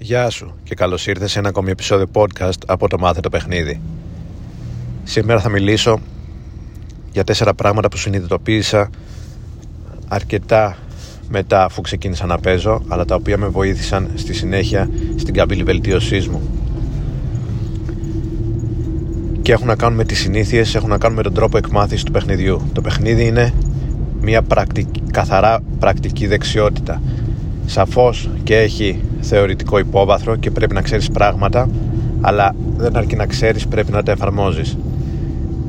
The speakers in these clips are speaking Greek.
Γεια σου και καλώς ήρθες σε ένα ακόμη επεισόδιο podcast από το Μάθε το Παιχνίδι. Σήμερα θα μιλήσω για τέσσερα πράγματα που συνειδητοποίησα αρκετά μετά αφού ξεκίνησα να παίζω αλλά τα οποία με βοήθησαν στη συνέχεια στην καμπύλη βελτίωσής μου. Και έχουν να κάνουν με τις συνήθειες, έχουν να κάνουν με τον τρόπο εκμάθησης του παιχνιδιού. Το παιχνίδι είναι μια πρακτική, καθαρά πρακτική δεξιότητα. Σαφώς και έχει θεωρητικό υπόβαθρο και πρέπει να ξέρεις πράγματα αλλά δεν αρκεί να ξέρεις πρέπει να τα εφαρμόζεις.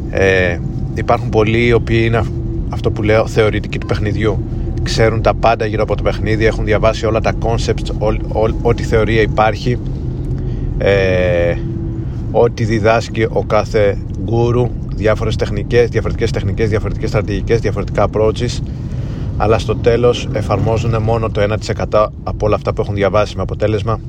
Ε, υπάρχουν πολλοί οι οποίοι είναι αυτό που λέω θεωρητικοί του παιχνιδιού. Ξέρουν τα πάντα γύρω από το παιχνίδι έχουν διαβάσει όλα τα concepts ό,τι θεωρία υπάρχει ε, ό,τι διδάσκει ο κάθε γκούρου διάφορες τεχνικές, διαφορετικές τεχνικές, διαφορετικές στρατηγικές, διαφορετικά approaches αλλά στο τέλος εφαρμόζουν μόνο το 1% από όλα αυτά που έχουν διαβάσει με αποτέλεσμα.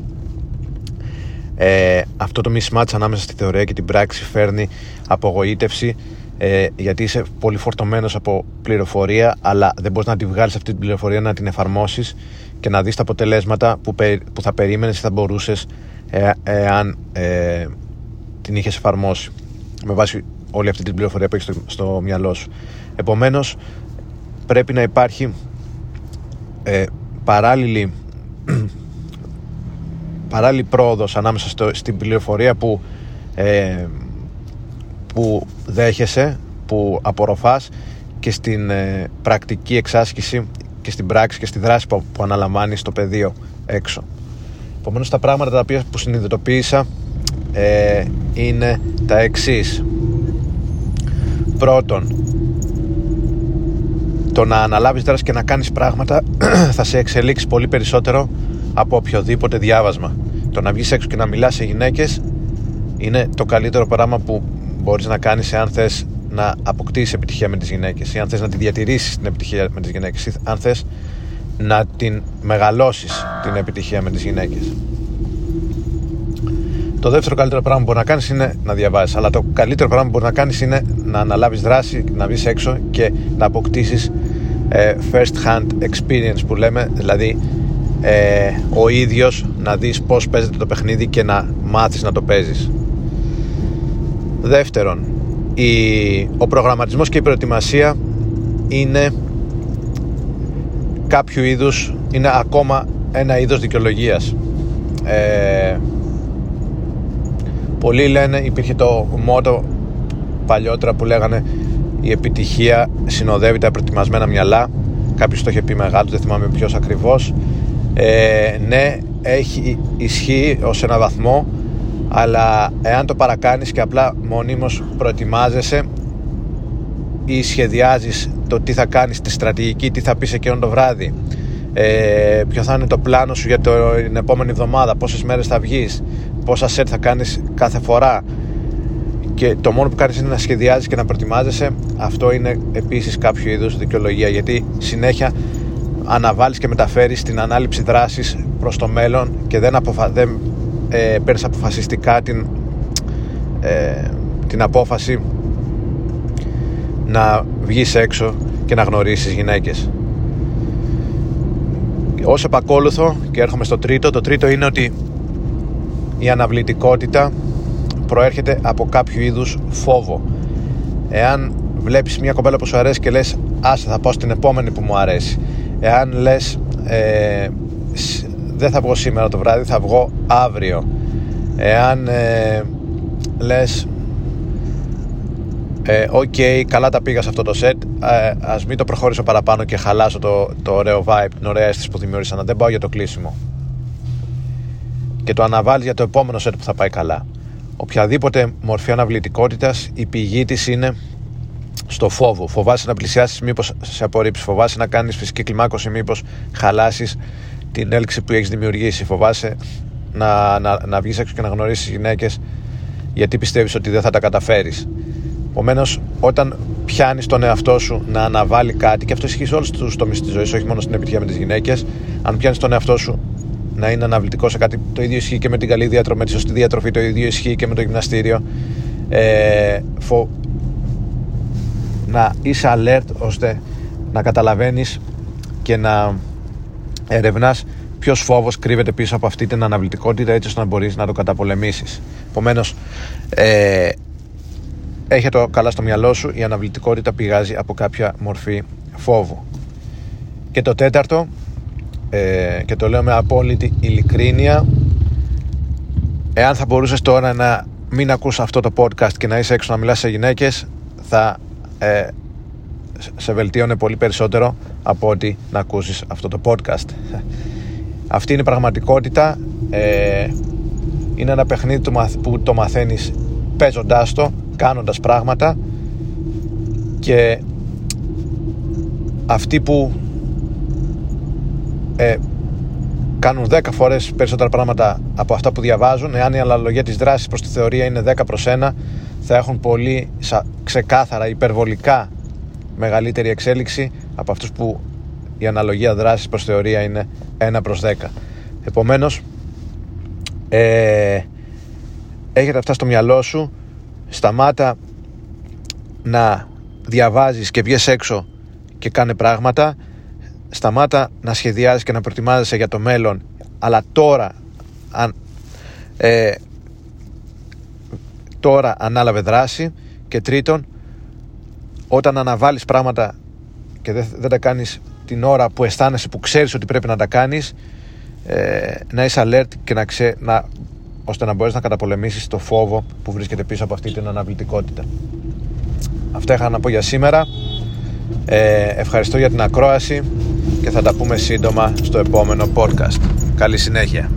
Ε, αυτό το mismatch ανάμεσα στη θεωρία και την πράξη φέρνει απογοήτευση ε, γιατί είσαι πολύ φορτωμένος από πληροφορία αλλά δεν μπορείς να τη βγάλεις αυτή την πληροφορία να την εφαρμόσεις και να δεις τα αποτελέσματα που, που θα περίμενες ή θα μπορούσες ε, εάν ε, την είχες εφαρμόσει με βάση όλη αυτή την πληροφορία που έχεις στο, στο μυαλό σου. Επομένως πρέπει να υπάρχει ε, παράλληλη παράλληλη πρόοδος ανάμεσα στο, στην πληροφορία που, ε, που δέχεσαι, που απορροφάς και στην ε, πρακτική εξάσκηση και στην πράξη και στη δράση που, που αναλαμβάνεις στο πεδίο έξω. Επομένως τα πράγματα τα οποία που συνειδητοποίησα ε, είναι τα εξής. Πρώτον, το να αναλάβεις δράση και να κάνεις πράγματα θα σε εξελίξει πολύ περισσότερο από οποιοδήποτε διάβασμα. Το να βγεις έξω και να μιλάς σε γυναίκες είναι το καλύτερο πράγμα που μπορείς να κάνεις εάν θες να αποκτήσεις επιτυχία με τις γυναίκες ή αν θες να τη διατηρήσεις την επιτυχία με τις γυναίκες ή αν θες να την μεγαλώσεις την επιτυχία με τις γυναίκες. Το δεύτερο καλύτερο πράγμα που μπορείς να κάνεις είναι να διαβάσεις αλλά το καλύτερο πράγμα που μπορείς να κάνεις είναι να αναλάβεις δράση, να βγεις έξω και να αποκτήσεις ε, first hand experience που λέμε δηλαδή ε, ο ίδιος να δεις πως παίζεται το παιχνίδι και να μάθεις να το παίζεις. Δεύτερον η, ο προγραμματισμός και η προετοιμασία είναι κάποιο είδους είναι ακόμα ένα είδος δικαιολογίας. Ε, πολλοί λένε υπήρχε το μότο παλιότερα που λέγανε η επιτυχία συνοδεύει τα προετοιμασμένα μυαλά. Κάποιος το είχε πει μεγάλο δεν θυμάμαι ποιος ακριβώς. Ε, ναι έχει ισχύει ως ένα βαθμό αλλά εάν το παρακάνεις και απλά μονίμως προετοιμάζεσαι ή σχεδιάζεις το τι θα κάνεις τη στρατηγική, τι θα πεις εκείνο το βράδυ ε, ποιο θα είναι το πλάνο σου για την επόμενη εβδομάδα πόσες μέρες θα βγεις πόσα σετ θα κάνεις κάθε φορά και το μόνο που κάνεις είναι να σχεδιάζεις και να προετοιμάζεσαι. Αυτό είναι επίσης κάποιο είδους δικαιολογία γιατί συνέχεια αναβάλεις και μεταφέρεις την ανάληψη δράσης προς το μέλλον και δεν, αποφα... δεν ε, παίρνεις αποφασιστικά την, ε, την απόφαση να βγεις έξω και να γνωρίσεις γυναίκες. Ως επακόλουθο και έρχομαι στο τρίτο το τρίτο είναι ότι η αναβλητικότητα προέρχεται από κάποιο είδους φόβο εάν βλέπεις μια κοπέλα που σου αρέσει και λες άσε θα πάω στην επόμενη που μου αρέσει εάν λες ε, δεν θα βγω σήμερα το βράδυ θα βγω αύριο εάν ε, λες ε, OK, okay, καλά τα πήγα σε αυτό το set. Ε, Α μην το προχωρήσω παραπάνω και χαλάσω το, το ωραίο vibe, την ωραία αίσθηση που δημιούργησα. Να δεν πάω για το κλείσιμο. Και το αναβάλεις για το επόμενο set που θα πάει καλά. Οποιαδήποτε μορφή αναβλητικότητας, η πηγή της είναι στο φόβο. Φοβάσαι να πλησιάσεις, μήπως σε απορρίψεις. Φοβάσαι να κάνεις φυσική κλιμάκωση, μήπως χαλάσεις την έλξη που έχεις δημιουργήσει. Φοβάσαι να, να, να βγεις έξω και να γνωρίσεις γυναίκες γιατί πιστεύεις ότι δεν θα τα καταφέρεις. Επομένως, όταν πιάνεις τον εαυτό σου να αναβάλει κάτι, και αυτό ισχύει σε όλους τους τομείς της ζωής, όχι μόνο στην επιτυχία με τις γυναίκες, αν πιάνεις τον εαυτό σου να είναι αναβλητικός σε κάτι, το ίδιο ισχύει και με την καλή διατροφή, με τη σωστή διατροφή, το ίδιο ισχύει και με το γυμναστήριο. Ε, φο... Να είσαι alert ώστε να καταλαβαίνεις και να ερευνάς ποιος φόβος κρύβεται πίσω από αυτή την αναβλητικότητα έτσι ώστε να μπορείς να το καταπολεμήσεις. Επομένως, ε, έχει το καλά στο μυαλό σου, η αναβλητικότητα πηγάζει από κάποια μορφή φόβου. Και το τέταρτο, ε, και το λέω με απόλυτη ειλικρίνεια, εάν θα μπορούσες τώρα να μην ακούς αυτό το podcast και να είσαι έξω να μιλάς σε γυναίκες, θα ε, σε βελτίωνε πολύ περισσότερο από ότι να ακούσεις αυτό το podcast. Αυτή είναι η πραγματικότητα. Ε, είναι ένα παιχνίδι που το μαθαίνεις παίζοντάς το, κάνοντας πράγματα και αυτοί που ε, κάνουν 10 φορές περισσότερα πράγματα από αυτά που διαβάζουν. Εάν η αναλογία της δράσης προς τη θεωρία είναι 10 προς 1 θα έχουν πολύ ξεκάθαρα υπερβολικά μεγαλύτερη εξέλιξη από αυτούς που η αναλογία δράσης προς θεωρία είναι 1 προς 10 επομένως ε, έχετε αυτά στο μυαλό σου. Σταμάτα να διαβάζεις και βγες έξω και κάνε πράγματα σταμάτα να σχεδιάζεις και να προετοιμάζεσαι για το μέλλον αλλά τώρα αν, ε, τώρα ανάλαβε δράση και τρίτον όταν αναβάλεις πράγματα και δεν, δεν τα κάνεις την ώρα που αισθάνεσαι που ξέρεις ότι πρέπει να τα κάνεις ε, να είσαι alert και να, ξέ, να ώστε να μπορείς να καταπολεμήσεις το φόβο που βρίσκεται πίσω από αυτή την αναβλητικότητα. Αυτά είχα να πω για σήμερα. Ε, ευχαριστώ για την ακρόαση και θα τα πούμε σύντομα στο επόμενο podcast. Καλή συνέχεια.